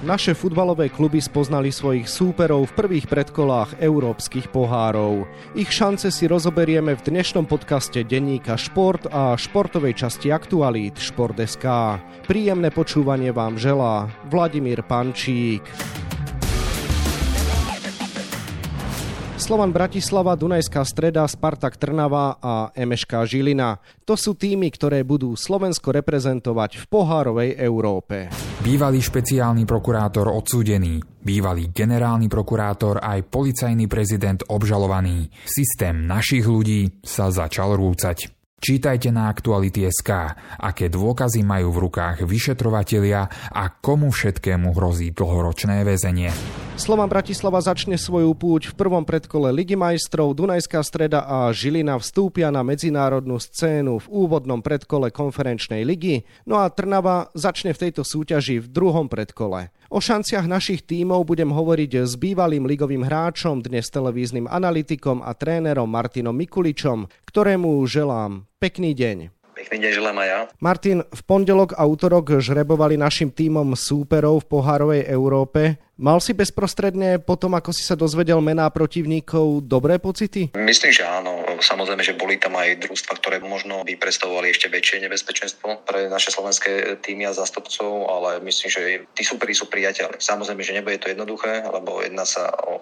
Naše futbalové kluby spoznali svojich súperov v prvých predkolách európskych pohárov. Ich šance si rozoberieme v dnešnom podcaste denníka Šport a športovej časti aktualít Šport.sk. Príjemné počúvanie vám želá Vladimír Pančík. Slovan Bratislava, Dunajská streda, Spartak Trnava a Emeška Žilina. To sú týmy, ktoré budú Slovensko reprezentovať v pohárovej Európe. Bývalý špeciálny prokurátor odsúdený, bývalý generálny prokurátor aj policajný prezident obžalovaný. Systém našich ľudí sa začal rúcať. Čítajte na Aktuality.sk, aké dôkazy majú v rukách vyšetrovatelia a komu všetkému hrozí dlhoročné väzenie. Slovan Bratislava začne svoju púť v prvom predkole Ligy majstrov, Dunajská streda a Žilina vstúpia na medzinárodnú scénu v úvodnom predkole konferenčnej ligy, no a Trnava začne v tejto súťaži v druhom predkole. O šanciach našich tímov budem hovoriť s bývalým ligovým hráčom, dnes televíznym analytikom a trénerom Martinom Mikuličom, ktorému želám pekný deň. Pekný deň želám aj ja. Martin, v pondelok a útorok žrebovali našim tímom súperov v pohárovej Európe. Mal si bezprostredne potom, ako si sa dozvedel mená protivníkov, dobré pocity? Myslím, že áno. Samozrejme, že boli tam aj družstva, ktoré možno by predstavovali ešte väčšie nebezpečenstvo pre naše slovenské týmy a zástupcov, ale myslím, že tí súperi sú priateľní. Samozrejme, že nebude to jednoduché, lebo jedná sa o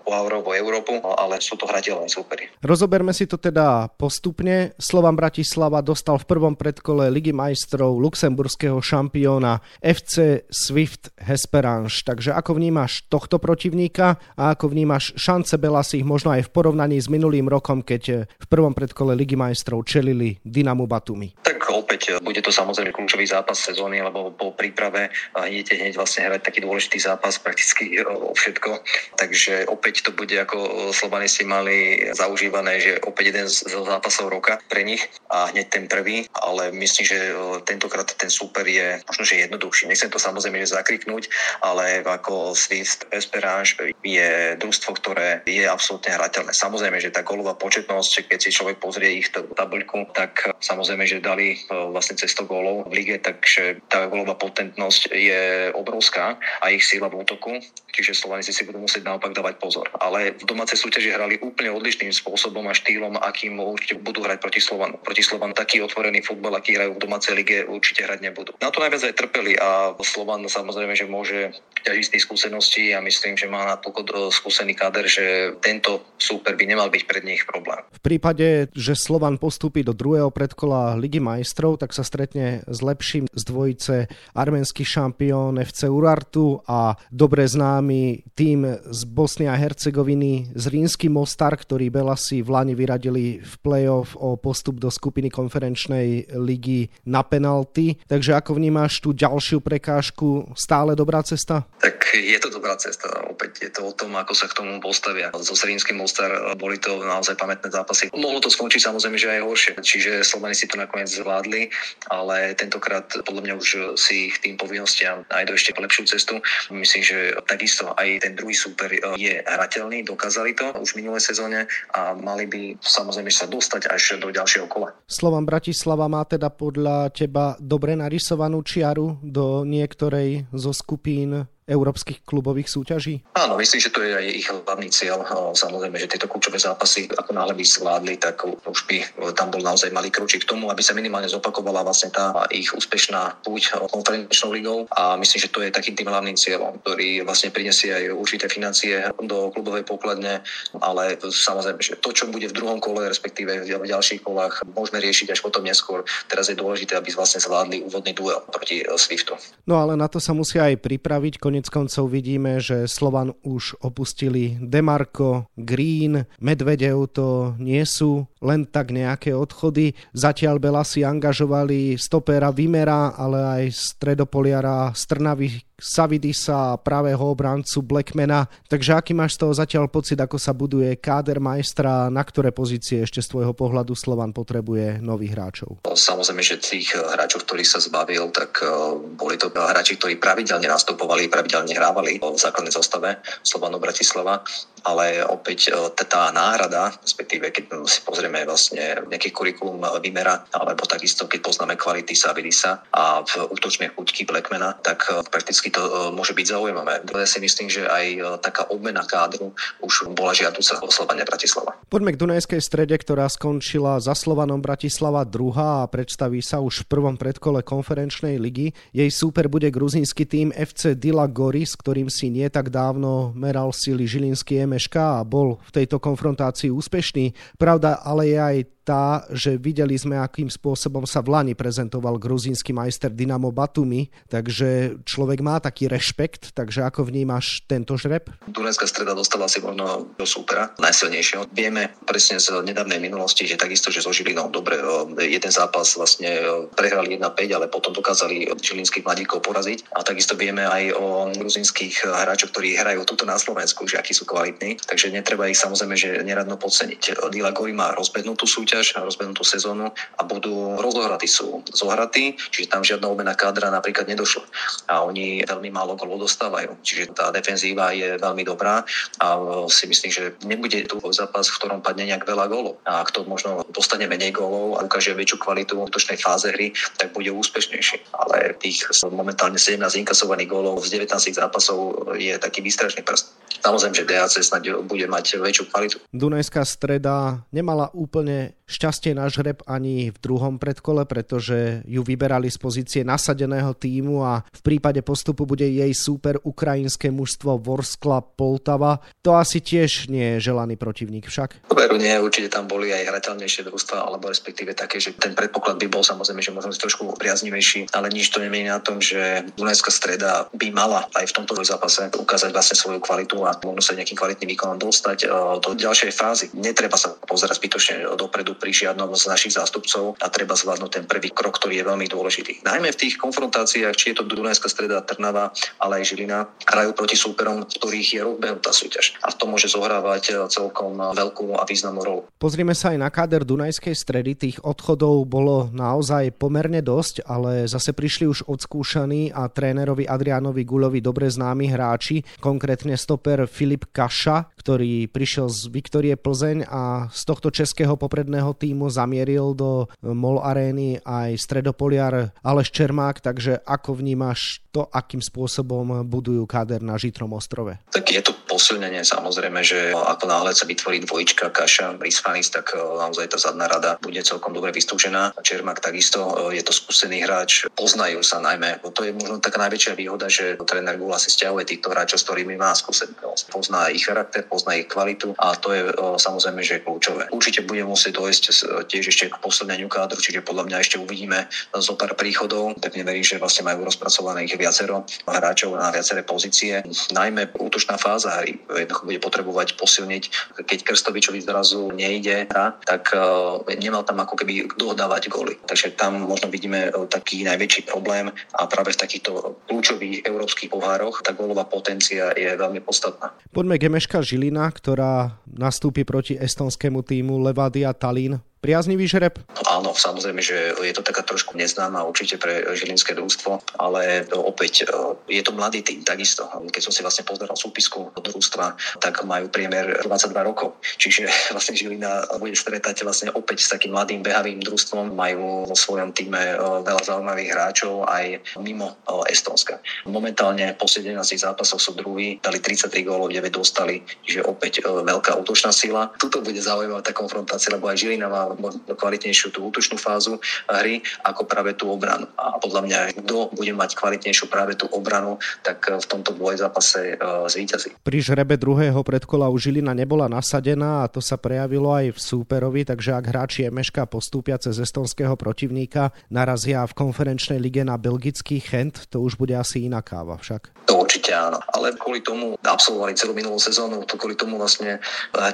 o Európu, ale sú to hrateľní súperi. Rozoberme si to teda postupne. Slovan Bratislava dostal v prvom predkole Ligy majstrov luxemburského šampióna FC Swift Hesperange. Takže ako vnímaš tohto protivníka a ako vnímaš šance Belasich možno aj v porovnaní s minulým rokom, keď v prvom predkole Ligy majstrov čelili Dynamu Batumi? Tak opäť bude to samozrejme kľúčový zápas sezóny, lebo po príprave idete hneď vlastne hrať taký dôležitý zápas prakticky e, o všetko. Takže opäť to bude ako Slovanisti mali zaužívané, že opäť jeden z zápasov roka pre nich a hneď ten prvý, ale myslím, že e, tentokrát ten super je možno, že jednoduchší. Nechcem to samozrejme zakriknúť, ale ako Swift Esperance je družstvo, ktoré je absolútne hrateľné. Samozrejme, že tá golová početnosť, keď si človek pozrie ich tabuľku, tak samozrejme, že dali e, vlastne cez 100 gólov v lige, takže tá gólová potentnosť je obrovská a ich síla v útoku, čiže Slovanici si budú musieť naopak dávať pozor. Ale v domácej súťaži hrali úplne odlišným spôsobom a štýlom, akým určite budú hrať proti Slovanu. Proti Slovanu taký otvorený futbal, aký hrajú v domácej lige, určite hrať nebudú. Na to najviac aj trpeli a Slovan samozrejme, že môže ťažiť z tých skúseností a myslím, že má natoľko skúsený kader, že tento súper by nemal byť pred nich problém. V prípade, že Slovan postúpi do druhého predkola Ligy majstrov, majstrov, tak sa stretne s lepším z dvojice arménsky šampión FC Urartu a dobre známy tým z Bosny a Hercegoviny z Rínsky Mostar, ktorý Belasi v Lani vyradili v play-off o postup do skupiny konferenčnej ligy na penalty. Takže ako vnímaš tú ďalšiu prekážku? Stále dobrá cesta? Tak je to dobrá cesta. Opäť je to o tom, ako sa k tomu postavia. So Srínskym Mostar boli to naozaj pamätné zápasy. Mohlo to skončiť samozrejme, že aj horšie. Čiže Slovani si to nakoniec zvládli zvládli, ale tentokrát podľa mňa už si ich tým povinnostiam nájdu ešte lepšiu cestu. Myslím, že takisto aj ten druhý super je hrateľný, dokázali to už v minulej sezóne a mali by samozrejme sa dostať až do ďalšieho kola. Slovan Bratislava má teda podľa teba dobre narysovanú čiaru do niektorej zo skupín európskych klubových súťaží? Áno, myslím, že to je aj ich hlavný cieľ. Samozrejme, že tieto kľúčové zápasy, ako náhle by zvládli, tak už by tam bol naozaj malý kručík k tomu, aby sa minimálne zopakovala vlastne tá ich úspešná púť konferenčnou ligou a myslím, že to je takým tým hlavným cieľom, ktorý vlastne prinesie aj určité financie do klubovej pokladne, ale samozrejme, že to, čo bude v druhom kole, respektíve v ďalších kolách, môžeme riešiť až potom neskôr. Teraz je dôležité, aby vlastne zvládli úvodný duel proti Swiftu. No ale na to sa musia aj pripraviť. Konec Konec koncov vidíme, že Slovan už opustili Demarko, Green, Medvedev to nie sú len tak nejaké odchody. Zatiaľ Belasi angažovali stopera Vimera, ale aj stredopoliara Strnavy Savidisa a pravého obrancu Blackmana. Takže aký máš z toho zatiaľ pocit, ako sa buduje káder majstra, na ktoré pozície ešte z tvojho pohľadu Slovan potrebuje nových hráčov? Samozrejme, že tých hráčov, ktorých sa zbavil, tak eh, boli to hráči, ktorí pravidelne nastupovali, pravidelne pravidelne hrávali v základnej zostave Slovanu Bratislava, ale opäť tá náhrada, respektíve keď si pozrieme vlastne nejaký kurikulum Vimera, alebo takisto keď poznáme kvality Savidisa a v útočnej chuťky Blackmana, tak prakticky to môže byť zaujímavé. Ja si myslím, že aj taká obmena kádru už bola žiaduca v Slovane Bratislava. Poďme k Dunajskej strede, ktorá skončila za Slovanom Bratislava druhá a predstaví sa už v prvom predkole konferenčnej ligy. Jej súper bude gruzínsky tým FC Dila Gori, s ktorým si nie tak dávno meral sily Žilinský MŠK a bol v tejto konfrontácii úspešný. Pravda ale je aj tá, že videli sme, akým spôsobom sa v Lani prezentoval gruzínsky majster Dynamo Batumi, takže človek má taký rešpekt, takže ako vnímaš tento žreb? Dunajská streda dostala si možno do súpera najsilnejšieho. Vieme presne z nedávnej minulosti, že takisto, že so Žilinou dobre, jeden zápas vlastne prehrali 1-5, ale potom dokázali žilinských mladíkov poraziť. A takisto vieme aj o gruzínskych hráčoch, ktorí hrajú tuto na Slovensku, že akí sú kvalitní. Takže netreba ich samozrejme, že neradno podceniť. Dila Gori má rozbehnutú súťaž, súťaž, rozbehnutú sezónu a budú rozohratí sú zohratí, čiže tam žiadna obmena kádra napríklad nedošla. A oni veľmi málo golov dostávajú. Čiže tá defenzíva je veľmi dobrá a si myslím, že nebude tu zápas, v ktorom padne nejak veľa golov. A kto možno dostane menej golov a ukáže väčšiu kvalitu v útočnej fáze hry, tak bude úspešnejší. Ale tých momentálne 17 inkasovaných golov z 19 zápasov je taký výstražný prst. Samozrejme, že DAC snad bude mať väčšiu kvalitu. Dunajská streda nemala úplne šťastie na žreb ani v druhom predkole, pretože ju vyberali z pozície nasadeného týmu a v prípade postupu bude jej súper ukrajinské mužstvo Vorskla Poltava. To asi tiež nie je želaný protivník však. Veru nie, určite tam boli aj hrateľnejšie družstva, alebo respektíve také, že ten predpoklad by bol samozrejme, že možno trošku priaznivejší, ale nič to nemení na tom, že Dunajská streda by mala aj v tomto zápase ukázať vlastne svoju kvalitu a možno sa nejakým kvalitným výkonom dostať eh, do ďalšej fázy. Netreba sa pozerať zbytočne dopredu pri žiadnom z našich zástupcov a treba zvládnuť ten prvý krok, ktorý je veľmi dôležitý. Najmä v tých konfrontáciách, či je to Dunajská streda, Trnava, ale aj Žilina, hrajú proti súperom, ktorých je rozbehnutá súťaž. A v tom môže zohrávať eh, celkom veľkú a významnú rolu. Pozrime sa aj na káder Dunajskej stredy. Tých odchodov bolo naozaj pomerne dosť, ale zase prišli už odskúšaní a trénerovi Adrianovi Gulovi dobre známi hráči, konkrétne stoper Filip Kaša, ktorý prišiel z Viktorie Plzeň a z tohto českého popredného týmu zamieril do MOL arény aj stredopoliar Aleš Čermák, takže ako vnímaš to, akým spôsobom budujú káder na Žitrom ostrove? Tak je to posilnenie samozrejme, že ako náhle sa vytvorí dvojička Kaša, Isfanis, tak e, naozaj tá zadná rada bude celkom dobre vystúžená. Čermák takisto e, je to skúsený hráč, poznajú sa najmä. To je možno taká najväčšia výhoda, že tréner Gula si stiahuje týchto hráčov, s ktorými má skúsenosť. Pozná ich charakter, pozná ich kvalitu a to je o, e, samozrejme, že je kľúčové. Určite bude musieť dojsť tiež ešte k posilneniu kádru, čiže podľa mňa ešte uvidíme zo pár príchodov. Tak neverím, že vlastne majú rozpracovaných viacero hráčov na viaceré pozície. Najmä útočná fáza hry bude potrebovať posilniť. Keď Krstovičovi zrazu nejde hra, tak uh, nemal tam ako keby dohodávať góly. Takže tam možno vidíme taký najväčší problém a práve v takýchto kľúčových európskych pohároch tá gólová potencia je veľmi podstatná. Poďme Gemeška Žilina, ktorá nastúpi proti estonskému týmu Levadia Tallinn priaznivý žreb? Áno, samozrejme, že je to taká trošku neznáma určite pre žilinské družstvo, ale opäť e, je to mladý tým takisto. Keď som si vlastne pozeral súpisku družstva, tak majú priemer 22 rokov. Čiže vlastne Žilina bude stretať vlastne opäť s takým mladým behavým družstvom. Majú vo svojom týme e, veľa zaujímavých hráčov aj mimo e, Estonska. Momentálne po 17 zápasoch sú druhí, dali 33 gólov, 9 dostali, čiže opäť veľká útočná sila. Tuto bude zaujímavá tá konfrontácia, lebo aj Žilina má kvalitnejšiu tú útočnú fázu hry ako práve tú obranu. A podľa mňa, kto bude mať kvalitnejšiu práve tú obranu, tak v tomto dvojzápase uh, zvíťazí. Pri žrebe druhého predkola už Žilina nebola nasadená a to sa prejavilo aj v súperovi, takže ak hráči Emeška postúpia cez estonského protivníka, narazia v konferenčnej lige na belgický Chent, to už bude asi iná káva však. To určite áno, ale kvôli tomu absolvovali celú minulú sezónu, to kvôli tomu vlastne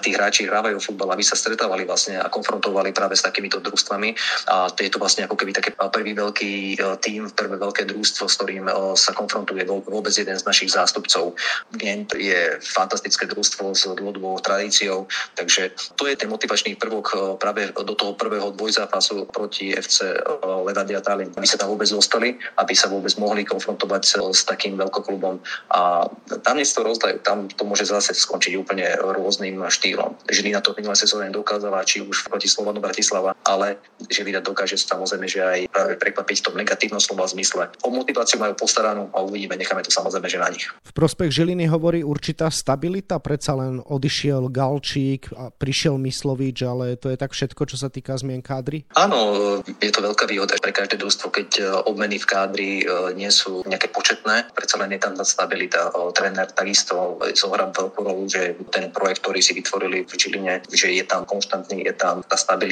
tí hráči hrávajú futbal, aby sa stretávali vlastne a konfrontovali konfrontovali práve s takýmito družstvami a to je to vlastne ako keby také prvý veľký tým, prvé veľké družstvo, s ktorým sa konfrontuje vôbec jeden z našich zástupcov. Gent je fantastické družstvo s dlhodobou tradíciou, takže to je ten motivačný prvok práve do toho prvého dvojzápasu proti FC Levadia Tallinn, aby sa tam vôbec dostali, aby sa vôbec mohli konfrontovať s takým veľkoklubom a tam to rozdajú, tam to môže zase skončiť úplne rôznym štýlom. Žilina to minulé sezóne dokázala, či už proti Slovanu Bratislava, ale Žilina dokáže samozrejme, že aj prekvapiť v tom negatívnom slova zmysle. O motiváciu majú postaranú a uvidíme, necháme to samozrejme, že na nich. V prospech Žiliny hovorí určitá stabilita, predsa len odišiel Galčík a prišiel Myslovič, ale to je tak všetko, čo sa týka zmien kádry? Áno, je to veľká výhoda pre každé družstvo, keď obmeny v kádri e, nie sú nejaké početné, predsa len je tam tá stabilita. Tréner takisto zohrá veľkú rolu, že ten projekt, ktorý si vytvorili v Žiline, že je tam konštantný, je tam tá stabilita.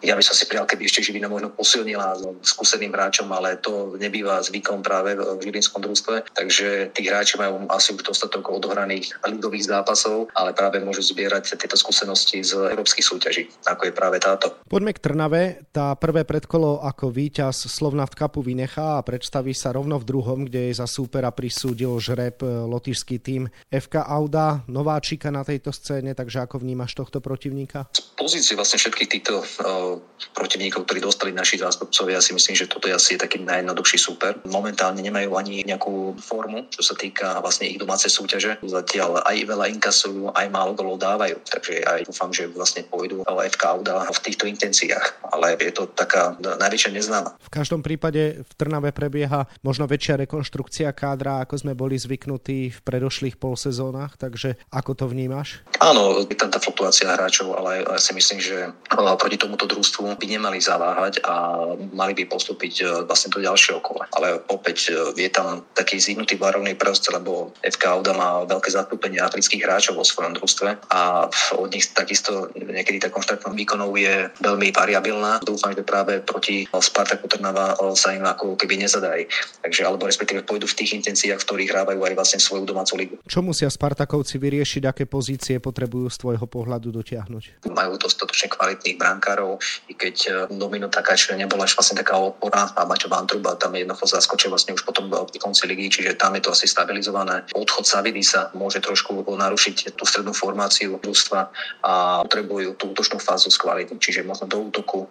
Ja by som si prijal, keby ešte Žilina možno posilnila s skúseným hráčom, ale to nebýva zvykom práve v Žilinskom družstve. Takže tí hráči majú asi už dostatok odohraných ligových zápasov, ale práve môžu zbierať tieto skúsenosti z európskych súťaží, ako je práve táto. Poďme k Trnave. Tá prvé predkolo ako víťaz Slovnaft Cupu vynechá a predstaví sa rovno v druhom, kde je za súpera prisúdil žreb lotišský tým FK Auda, nováčika na tejto scéne, takže ako vnímaš tohto protivníka? Z pozície vlastne všetkých týchto uh, protivníkov, ktorí dostali naši zástupcovia, ja si myslím, že toto je asi taký najjednoduchší super. Momentálne nemajú ani nejakú formu, čo sa týka vlastne ich domácej súťaže. Zatiaľ aj veľa inkasujú, aj málo golov dávajú. Takže aj dúfam, že vlastne pôjdu FK Auda v týchto intenciách. Ale je to taká najväčšia neznáma. V každom prípade v Trnave prebieha možno väčšia rekonštrukcia kádra, ako sme boli zvyknutí v predošlých polsezónach, takže ako to vnímaš? Áno, je tam tá fluktuácia hráčov, ale ja si myslím, že proti tomuto družstvu by nemali zaváhať a mali by postúpiť e, vlastne do ďalšieho kola. Ale opäť e, je tam taký zídnutý varovný prst, lebo FK Auda má veľké zastúpenie afrických hráčov vo svojom družstve a od nich takisto niekedy tá konštantná výkonov je veľmi variabilná. Dúfam, že práve proti Spartaku Trnava sa im ako keby nezadají. Takže alebo respektíve pôjdu v tých intenciách, v ktorých hrávajú aj vlastne svoju domácu ligu. Čo musia Spartakovci vyriešiť, aké pozície potrebujú z tvojho pohľadu dotiahnuť? Majú dostatočne kvalitných brankárov, i keď e, Domino Takáč nebola až vlastne taká opora a Maťo Vantruba tam jednoducho zaskočil vlastne už potom v konci ligy, čiže tam je to asi stabilizované. Odchod Savidisa môže trošku narušiť tú strednú formáciu družstva a potrebujú tú útočnú fázu skvalitniť, čiže možno do útoku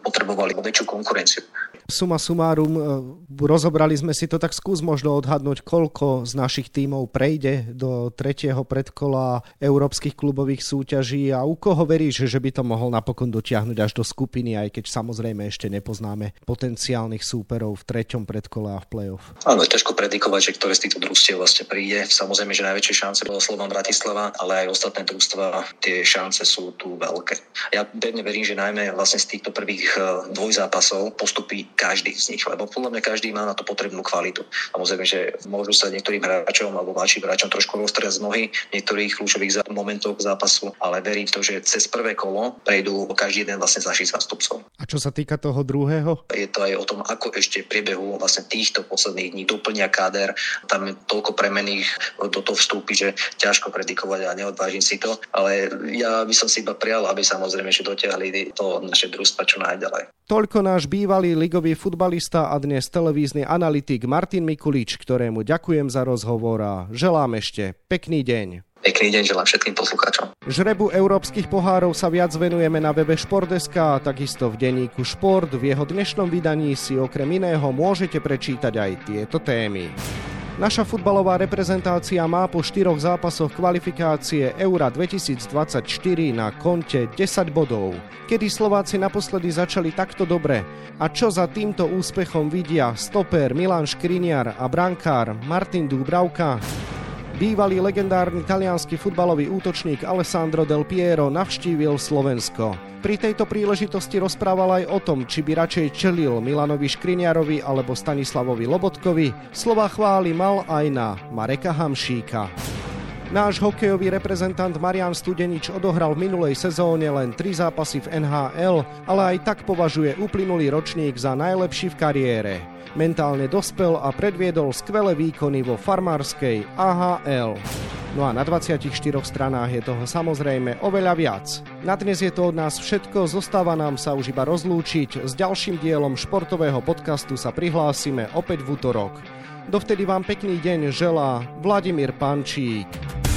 potrebovali väčšiu konkurenciu. Suma sumárum, e, rozobrali sme si to, tak skús možno odhadnúť, koľko z našich tímov prejde do tretieho predkola európskych klubových súťaží a u koho veríš, že by to mohol napokon dotiahnuť až do skupiny, aj keď samozrejme ešte nepoznáme potenciálnych súperov v treťom predkole a v play-off? Áno, je ťažko predikovať, že ktoré z týchto družstiev vlastne príde. Samozrejme, že najväčšie šance bolo Slovan Bratislava, ale aj ostatné družstva, tie šance sú tu veľké. Ja pevne verím, že najmä vlastne z týchto prvých eh, dvojzápasov postupí každý z nich, lebo podľa mňa každý má na to potrebnú kvalitu. Samozrejme, že môžu sa niektorým hráčom alebo mladším hráčom trošku roztrieť z nohy v niektorých kľúčových momentoch zápasu, ale verím to, že cez prvé kolo prejdú každý jeden vlastne z našich zástupcov. A čo sa týka toho druhého? Je to aj o tom, ako ešte v priebehu vlastne týchto posledných dní doplnia káder. Tam je toľko premených do toho vstúpi, že ťažko predikovať a neodvážim si to. Ale ja by som si iba prial, aby samozrejme, že dotiahli to naše družstva čo najďalej. Toľko náš bývalý ligový futbalista a dnes televízny analytik Martin Mikulič, ktorému ďakujem za rozhovor a želám ešte pekný deň. Pekný deň želám všetkým poslucháčom. Žrebu európskych pohárov sa viac venujeme na webe Športeska a takisto v denníku Šport. V jeho dnešnom vydaní si okrem iného môžete prečítať aj tieto témy. Naša futbalová reprezentácia má po štyroch zápasoch kvalifikácie Eura 2024 na konte 10 bodov. Kedy Slováci naposledy začali takto dobre? A čo za týmto úspechom vidia stoper Milan Škriniar a brankár Martin Dúbravka? Bývalý legendárny talianský futbalový útočník Alessandro Del Piero navštívil Slovensko. Pri tejto príležitosti rozprával aj o tom, či by radšej čelil Milanovi Škriniarovi alebo Stanislavovi Lobotkovi. Slova chvály mal aj na Mareka Hamšíka. Náš hokejový reprezentant Marian Studenič odohral v minulej sezóne len tri zápasy v NHL, ale aj tak považuje uplynulý ročník za najlepší v kariére mentálne dospel a predviedol skvelé výkony vo farmárskej AHL. No a na 24 stranách je toho samozrejme oveľa viac. Na dnes je to od nás všetko, zostáva nám sa už iba rozlúčiť. S ďalším dielom športového podcastu sa prihlásime opäť v útorok. Dovtedy vám pekný deň želá Vladimír Pančík.